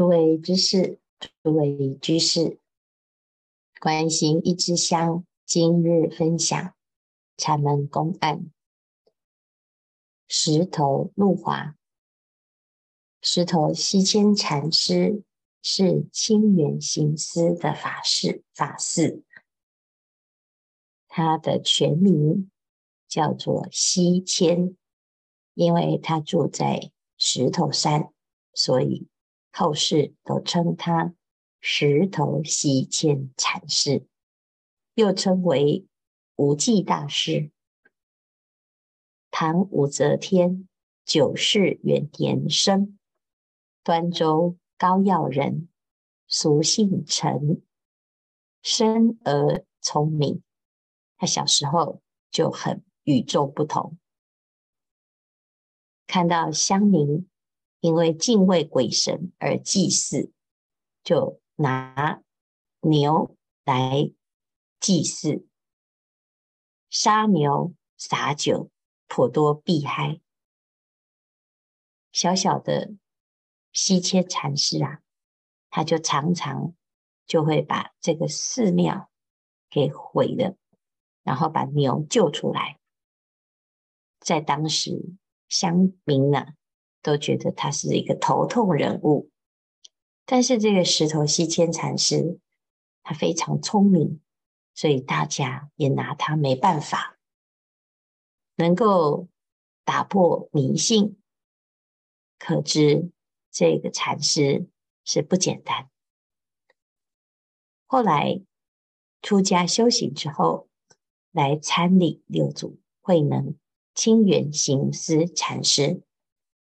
诸位居士，诸位居士，观行一支香，今日分享禅门公案。石头路华，石头西迁禅师是清源行思的法师法嗣，他的全名叫做西迁，因为他住在石头山，所以。后世都称他石头西迁禅师，又称为无记大师。唐武则天九世元年生，端州高要人，俗姓陈，生而聪明。他小时候就很与众不同，看到乡民。因为敬畏鬼神而祭祀，就拿牛来祭祀，杀牛洒酒，颇多避害。小小的西迁禅师啊，他就常常就会把这个寺庙给毁了，然后把牛救出来。在当时，乡民呢，都觉得他是一个头痛人物，但是这个石头西迁禅师他非常聪明，所以大家也拿他没办法，能够打破迷信，可知这个禅师是不简单。后来出家修行之后，来参礼六祖慧能清源行思禅师。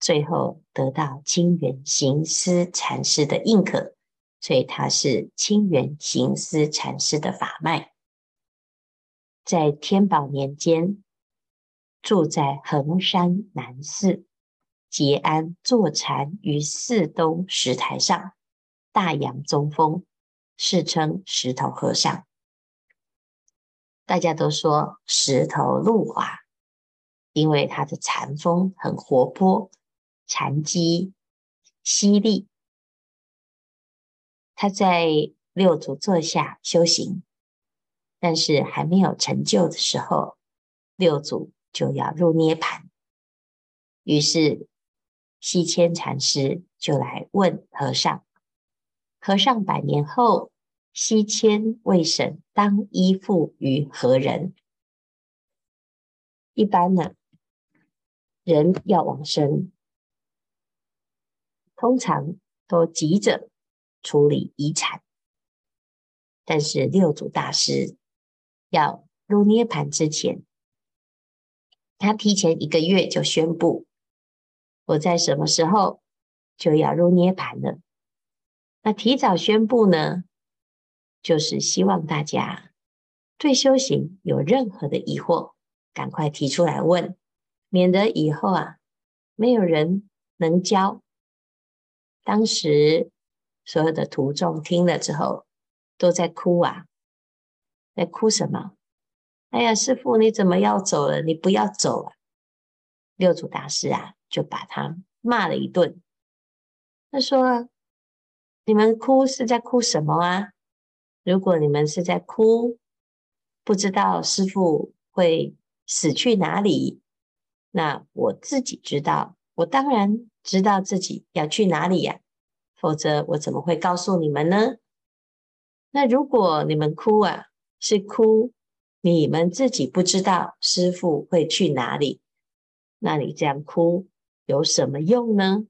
最后得到清源行思禅师的认可，所以他是清源行思禅师的法脉。在天宝年间，住在衡山南寺，结庵坐禅于寺东石台上，大扬宗风，世称石头和尚。大家都说石头路滑，因为他的禅风很活泼。禅机犀利，他在六祖座下修行，但是还没有成就的时候，六祖就要入涅槃，于是西迁禅师就来问和尚：“和尚百年后，西迁未审当依附于何人？”一般呢，人要往生。通常都急着处理遗产，但是六祖大师要入涅槃之前，他提前一个月就宣布，我在什么时候就要入涅槃了。那提早宣布呢，就是希望大家对修行有任何的疑惑，赶快提出来问，免得以后啊没有人能教。当时所有的徒众听了之后，都在哭啊，在哭什么？哎呀，师父你怎么要走了？你不要走啊！六祖大师啊，就把他骂了一顿。他说：“你们哭是在哭什么啊？如果你们是在哭，不知道师父会死去哪里，那我自己知道，我当然。”知道自己要去哪里呀？否则我怎么会告诉你们呢？那如果你们哭啊，是哭你们自己不知道师父会去哪里，那你这样哭有什么用呢？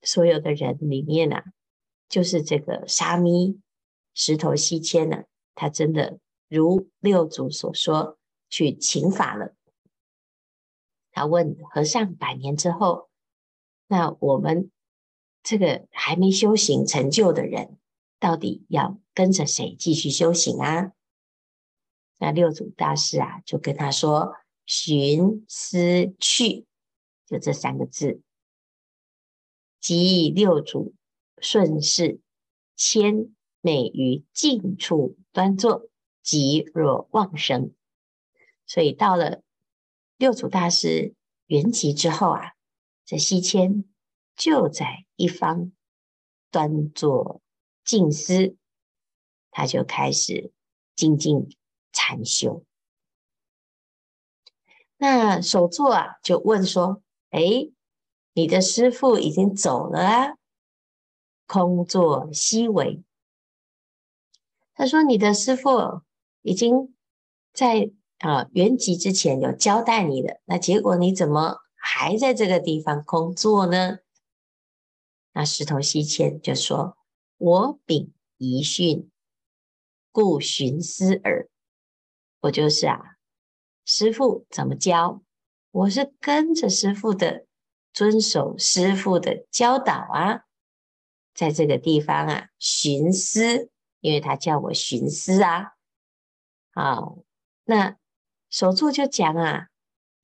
所有的人里面啊，就是这个沙弥石头西迁呢，他真的如六祖所说去请法了。他问和尚：百年之后。那我们这个还没修行成就的人，到底要跟着谁继续修行啊？那六祖大师啊，就跟他说：“寻思去，就这三个字。”即六祖顺势谦美于静处端坐，即若往生。所以到了六祖大师圆寂之后啊。这西迁就在一方端坐静思，他就开始静静禅修。那首座啊，就问说：“哎，你的师父已经走了啊？”空座西为，他说：“你的师父已经在啊圆寂之前有交代你的，那结果你怎么还在这个地方工作呢？”那石头西迁就说：“我秉遗训，故寻思耳。我就是啊。”师父怎么教？我是跟着师父的，遵守师父的教导啊，在这个地方啊，寻思，因为他叫我寻思啊。好，那首座就讲啊，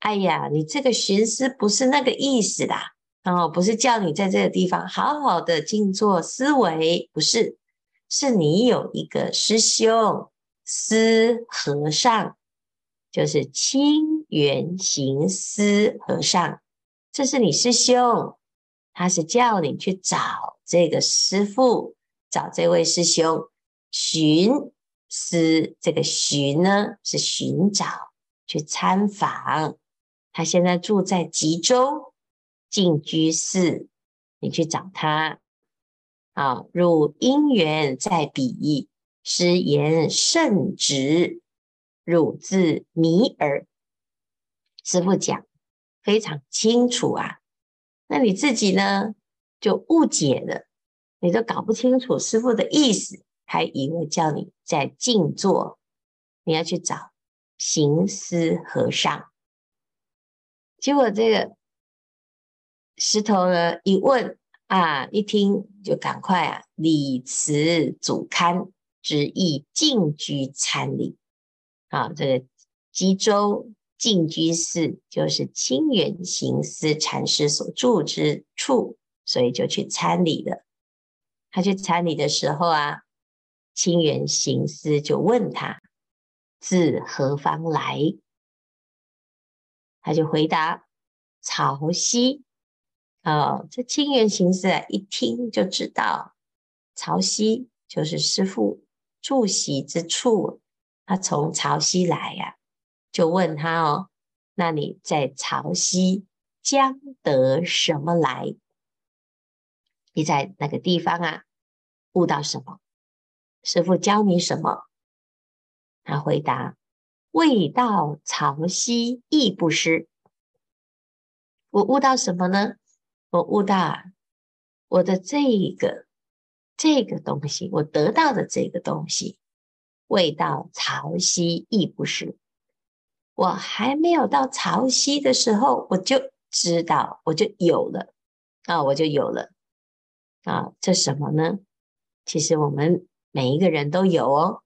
哎呀，你这个寻思不是那个意思啦，哦，不是叫你在这个地方好好的静坐思维，不是，是你有一个师兄，思和尚。就是清源行思和尚，这是你师兄，他是叫你去找这个师父，找这位师兄寻思。这个寻呢是寻找，去参访。他现在住在吉州净居寺，你去找他。啊，汝因缘在彼，师言甚直。汝自迷耳，师父讲非常清楚啊。那你自己呢，就误解了，你都搞不清楚师父的意思，还以为叫你在静坐，你要去找行思和尚。结果这个石头呢一问啊，一听就赶快啊，礼辞嘱勘，执意进居参礼。啊，这个吉州进居寺就是清源行思禅师所住之处，所以就去参礼了。他去参礼的时候啊，清源行思就问他自何方来，他就回答潮汐。哦，这清源行思啊，一听就知道潮汐就是师父住席之处。他从潮汐来呀、啊，就问他哦，那你在潮汐将得什么来？你在那个地方啊，悟到什么？师父教你什么？他回答：未到潮汐亦不失。我悟到什么呢？我悟到我的这个这个东西，我得到的这个东西。未到潮汐亦不失。我还没有到潮汐的时候，我就知道，我就有了啊，我就有了啊。这什么呢？其实我们每一个人都有哦。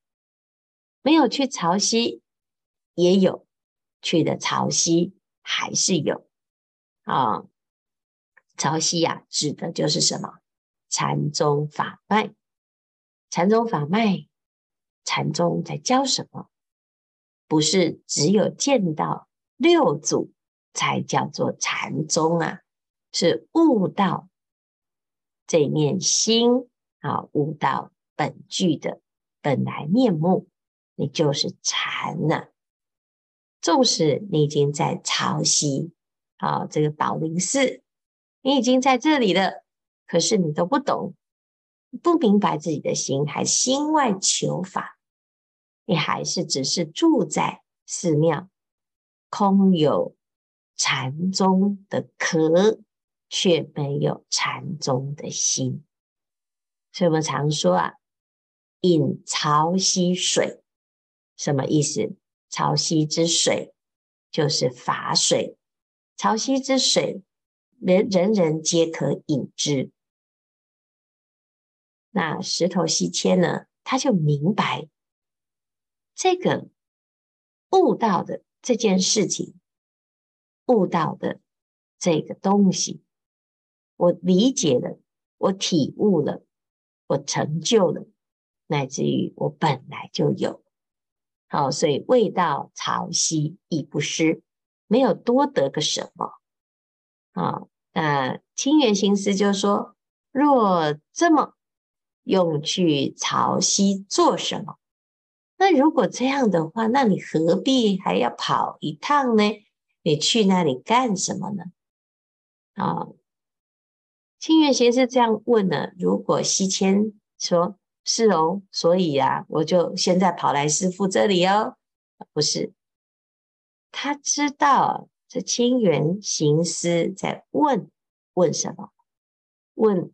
没有去潮汐也有，去的潮汐还是有啊。潮汐呀、啊，指的就是什么？禅宗法脉，禅宗法脉。禅宗在教什么？不是只有见到六祖才叫做禅宗啊，是悟到这面心啊，悟到本具的本来面目，你就是禅了、纵使你已经在潮汐啊，这个宝林寺，你已经在这里了，可是你都不懂，不明白自己的心，还心外求法。你还是只是住在寺庙，空有禅宗的壳，却没有禅宗的心。所以我们常说啊，饮潮汐水，什么意思？潮汐之水就是法水，潮汐之水，人人人皆可饮之。那石头西迁呢，他就明白。这个悟到的这件事情，悟到的这个东西，我理解了，我体悟了，我成就了，乃至于我本来就有。好，所以未到潮汐亦不失，没有多得个什么。啊，那清源行思就说：若这么用去潮汐做什么？那如果这样的话，那你何必还要跑一趟呢？你去那里干什么呢？啊，清源先生这样问呢。如果西迁说是哦，所以啊，我就现在跑来师父这里哦。不是，他知道这清源行思在问问什么？问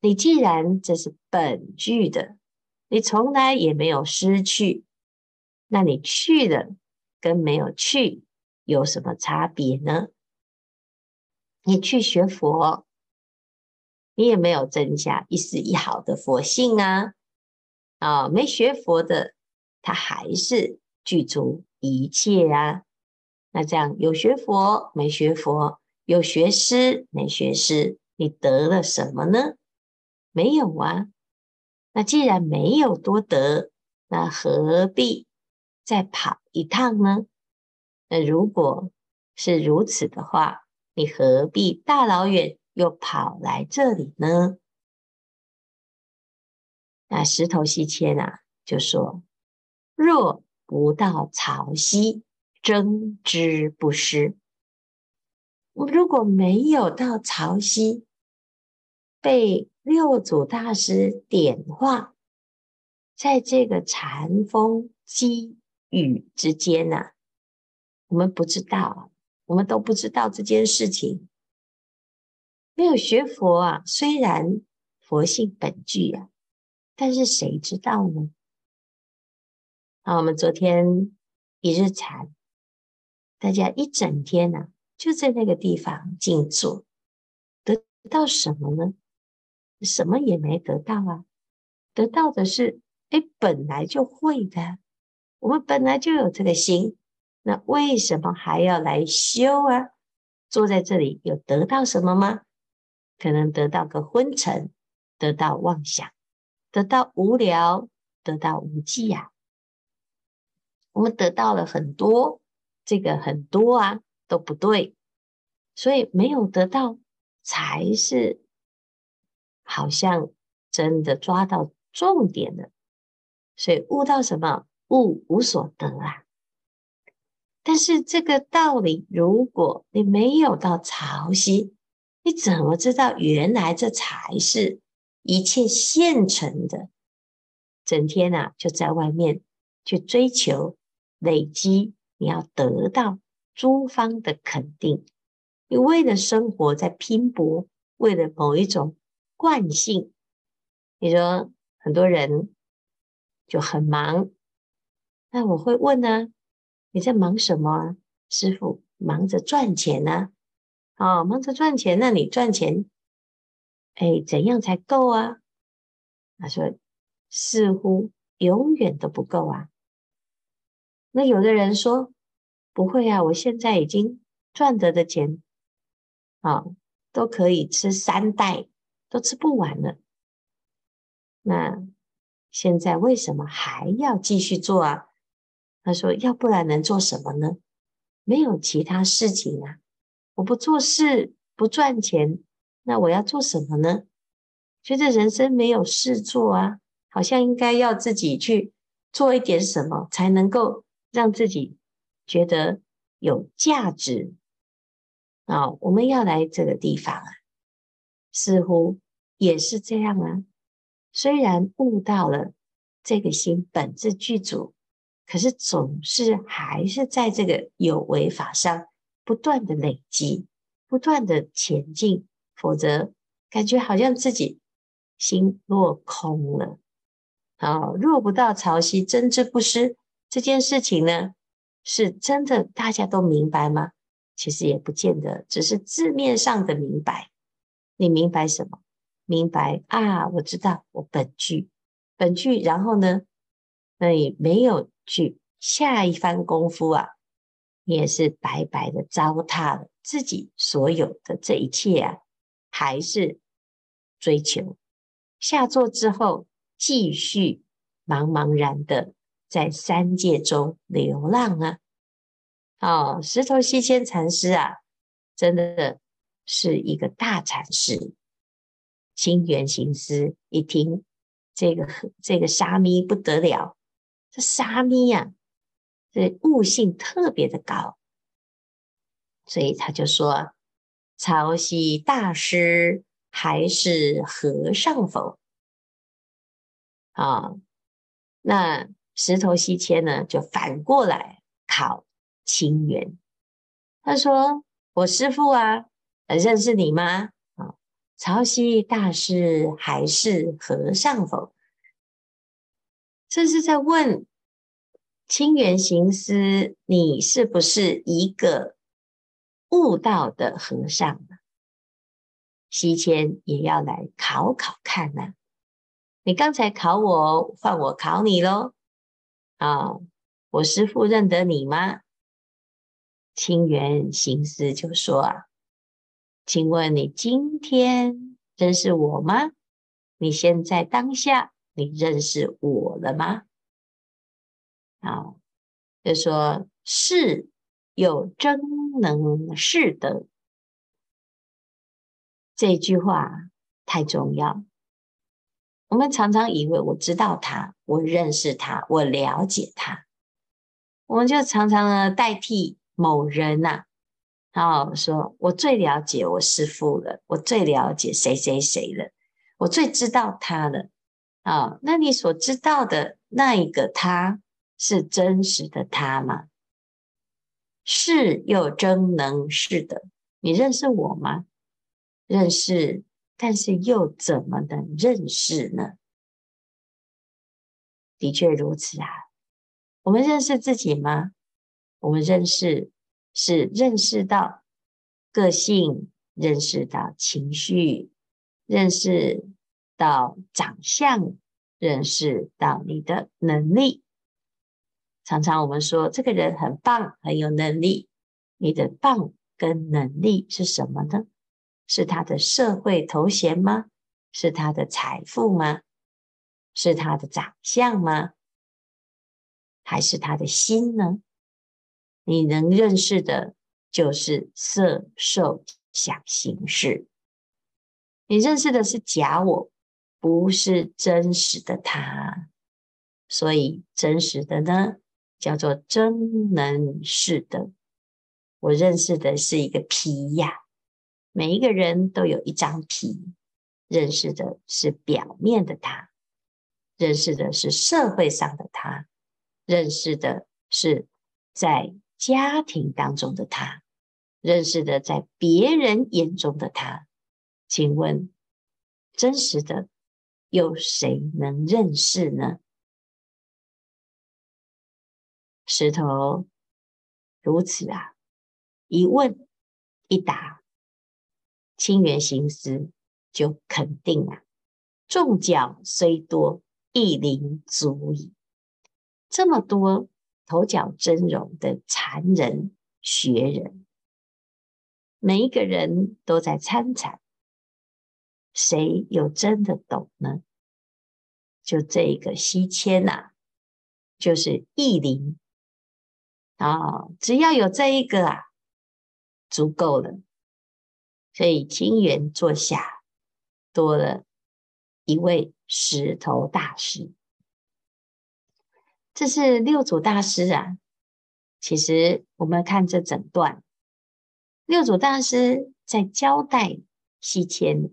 你，既然这是本具的，你从来也没有失去，那你去了跟没有去有什么差别呢？你去学佛，你也没有增加一丝一毫的佛性啊！啊，没学佛的，他还是具足一切啊。那这样有学佛没学佛，有学师没学师，你得了什么呢？没有啊。那既然没有多得，那何必再跑一趟呢？那如果是如此的话，你何必大老远又跑来这里呢？那石头西迁啊，就说：若不到潮汐，争之不失。如果没有到潮汐，被六祖大师点化，在这个禅风积雨之间啊，我们不知道。我们都不知道这件事情，没有学佛啊。虽然佛性本具啊，但是谁知道呢？啊，我们昨天一日禅，大家一整天呐、啊，就在那个地方静坐，得到什么呢？什么也没得到啊。得到的是，哎，本来就会的，我们本来就有这个心。那为什么还要来修啊？坐在这里有得到什么吗？可能得到个昏沉，得到妄想，得到无聊，得到无记呀。我们得到了很多，这个很多啊都不对，所以没有得到才是好像真的抓到重点了。所以悟到什么？悟无所得啊。但是这个道理，如果你没有到潮汐，你怎么知道原来这才是一切现成的？整天啊，就在外面去追求累积，你要得到诸方的肯定，你为了生活在拼搏，为了某一种惯性，你说很多人就很忙，那我会问呢？你在忙什么啊？师傅，忙着赚钱呢。哦，忙着赚钱，那你赚钱，哎，怎样才够啊？他说，似乎永远都不够啊。那有的人说，不会啊，我现在已经赚得的钱，啊，都可以吃三代，都吃不完了。那现在为什么还要继续做啊？他说：“要不然能做什么呢？没有其他事情啊！我不做事，不赚钱，那我要做什么呢？觉得人生没有事做啊，好像应该要自己去做一点什么，才能够让自己觉得有价值啊！我们要来这个地方啊，似乎也是这样啊。虽然悟到了这个心本自具足。”可是总是还是在这个有为法上不断的累积，不断的前进，否则感觉好像自己心落空了。好，若不到潮汐，真之不失这件事情呢，是真的大家都明白吗？其实也不见得，只是字面上的明白。你明白什么？明白啊，我知道我本具，本具，然后呢，那你没有。去下一番功夫啊，你也是白白的糟蹋了自己所有的这一切啊，还是追求下座之后，继续茫茫然的在三界中流浪啊！哦，石头西迁禅师啊，真的是一个大禅师。清源行思一听这个这个沙弥不得了，这沙弥呀、这悟性特别的高，所以他就说：“曹溪大师还是和尚否？”啊，那石头西迁呢，就反过来考清源。他说：“我师父啊，认识你吗？”啊曹溪大师还是和尚否？这是在问清源行思，你是不是一个悟道的和尚？西迁也要来考考看呢、啊。你刚才考我，换我考你喽。啊，我师父认得你吗？清源行思就说啊。请问你今天认识我吗？你现在当下你认识我了吗？啊，就说是有真能识得这句话太重要。我们常常以为我知道他，我认识他，我了解他，我们就常常呢代替某人呐、啊。然后说：“我最了解我师父了，我最了解谁谁谁了，我最知道他了。啊，那你所知道的那一个他是真实的他吗？是又真能是的？你认识我吗？认识，但是又怎么能认识呢？的确如此啊。我们认识自己吗？我们认识。”是认识到个性，认识到情绪，认识到长相，认识到你的能力。常常我们说这个人很棒，很有能力。你的棒跟能力是什么呢？是他的社会头衔吗？是他的财富吗？是他的长相吗？还是他的心呢？你能认识的，就是色受想行识。你认识的是假我，不是真实的他。所以真实的呢，叫做真能识的。我认识的是一个皮呀，每一个人都有一张皮，认识的是表面的他，认识的是社会上的他，认识的是在。家庭当中的他，认识的在别人眼中的他，请问真实的有谁能认识呢？石头如此啊，一问一答，清源行思就肯定啊，众角虽多，一灵足矣。这么多。头角峥嵘的禅人学人，每一个人都在参禅，谁又真的懂呢？就这个西迁呐、啊，就是一灵啊、哦，只要有这一个啊，足够了。所以清源座下多了一位石头大师。这是六祖大师啊。其实我们看这整段，六祖大师在交代西迁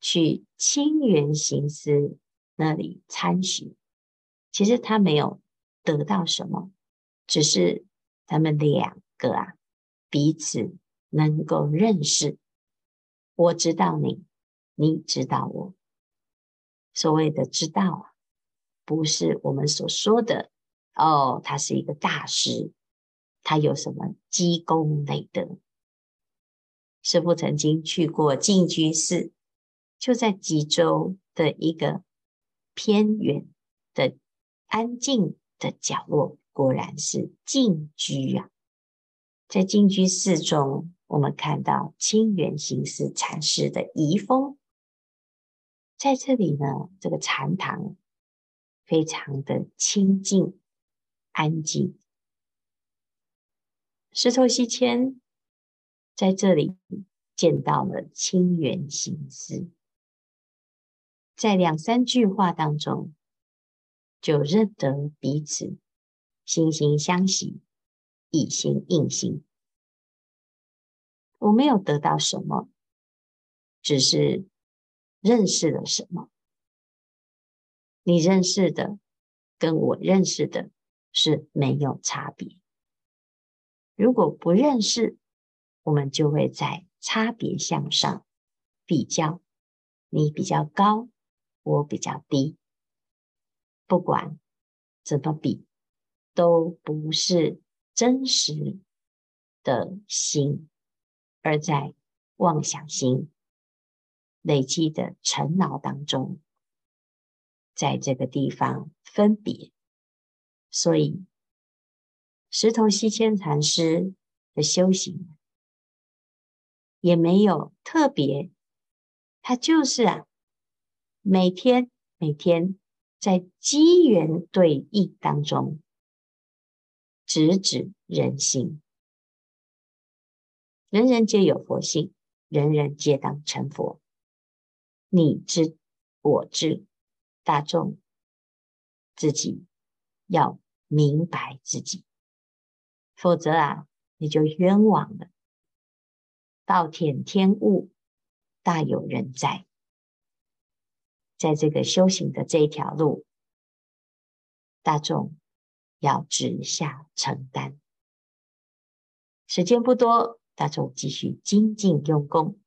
去清源行思那里参学，其实他没有得到什么，只是他们两个啊彼此能够认识。我知道你，你知道我。所谓的知道啊。不是我们所说的哦，他是一个大师，他有什么积功累德？师父曾经去过净居寺，就在济州的一个偏远的安静的角落，果然是净居啊。在净居寺中，我们看到清源行思禅师的遗风，在这里呢，这个禅堂。非常的清静、安静。石头西迁在这里见到了清源行思，在两三句话当中，就认得彼此，心心相惜，以心印心。我没有得到什么，只是认识了什么。你认识的跟我认识的是没有差别。如果不认识，我们就会在差别项上比较，你比较高，我比较低。不管怎么比，都不是真实的心，而在妄想心累积的尘劳当中，在这个地方分别。所以，石头西迁禅师的修行也没有特别，他就是啊，每天每天在机缘对弈当中，直指人心，人人皆有佛性，人人皆当成佛。你知我知，大众自己要明白自己。否则啊，你就冤枉了。暴殄天物，大有人在。在这个修行的这一条路，大众要直下承担。时间不多，大众继续精进用功，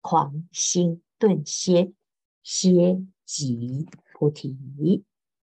狂心顿歇，歇即菩提。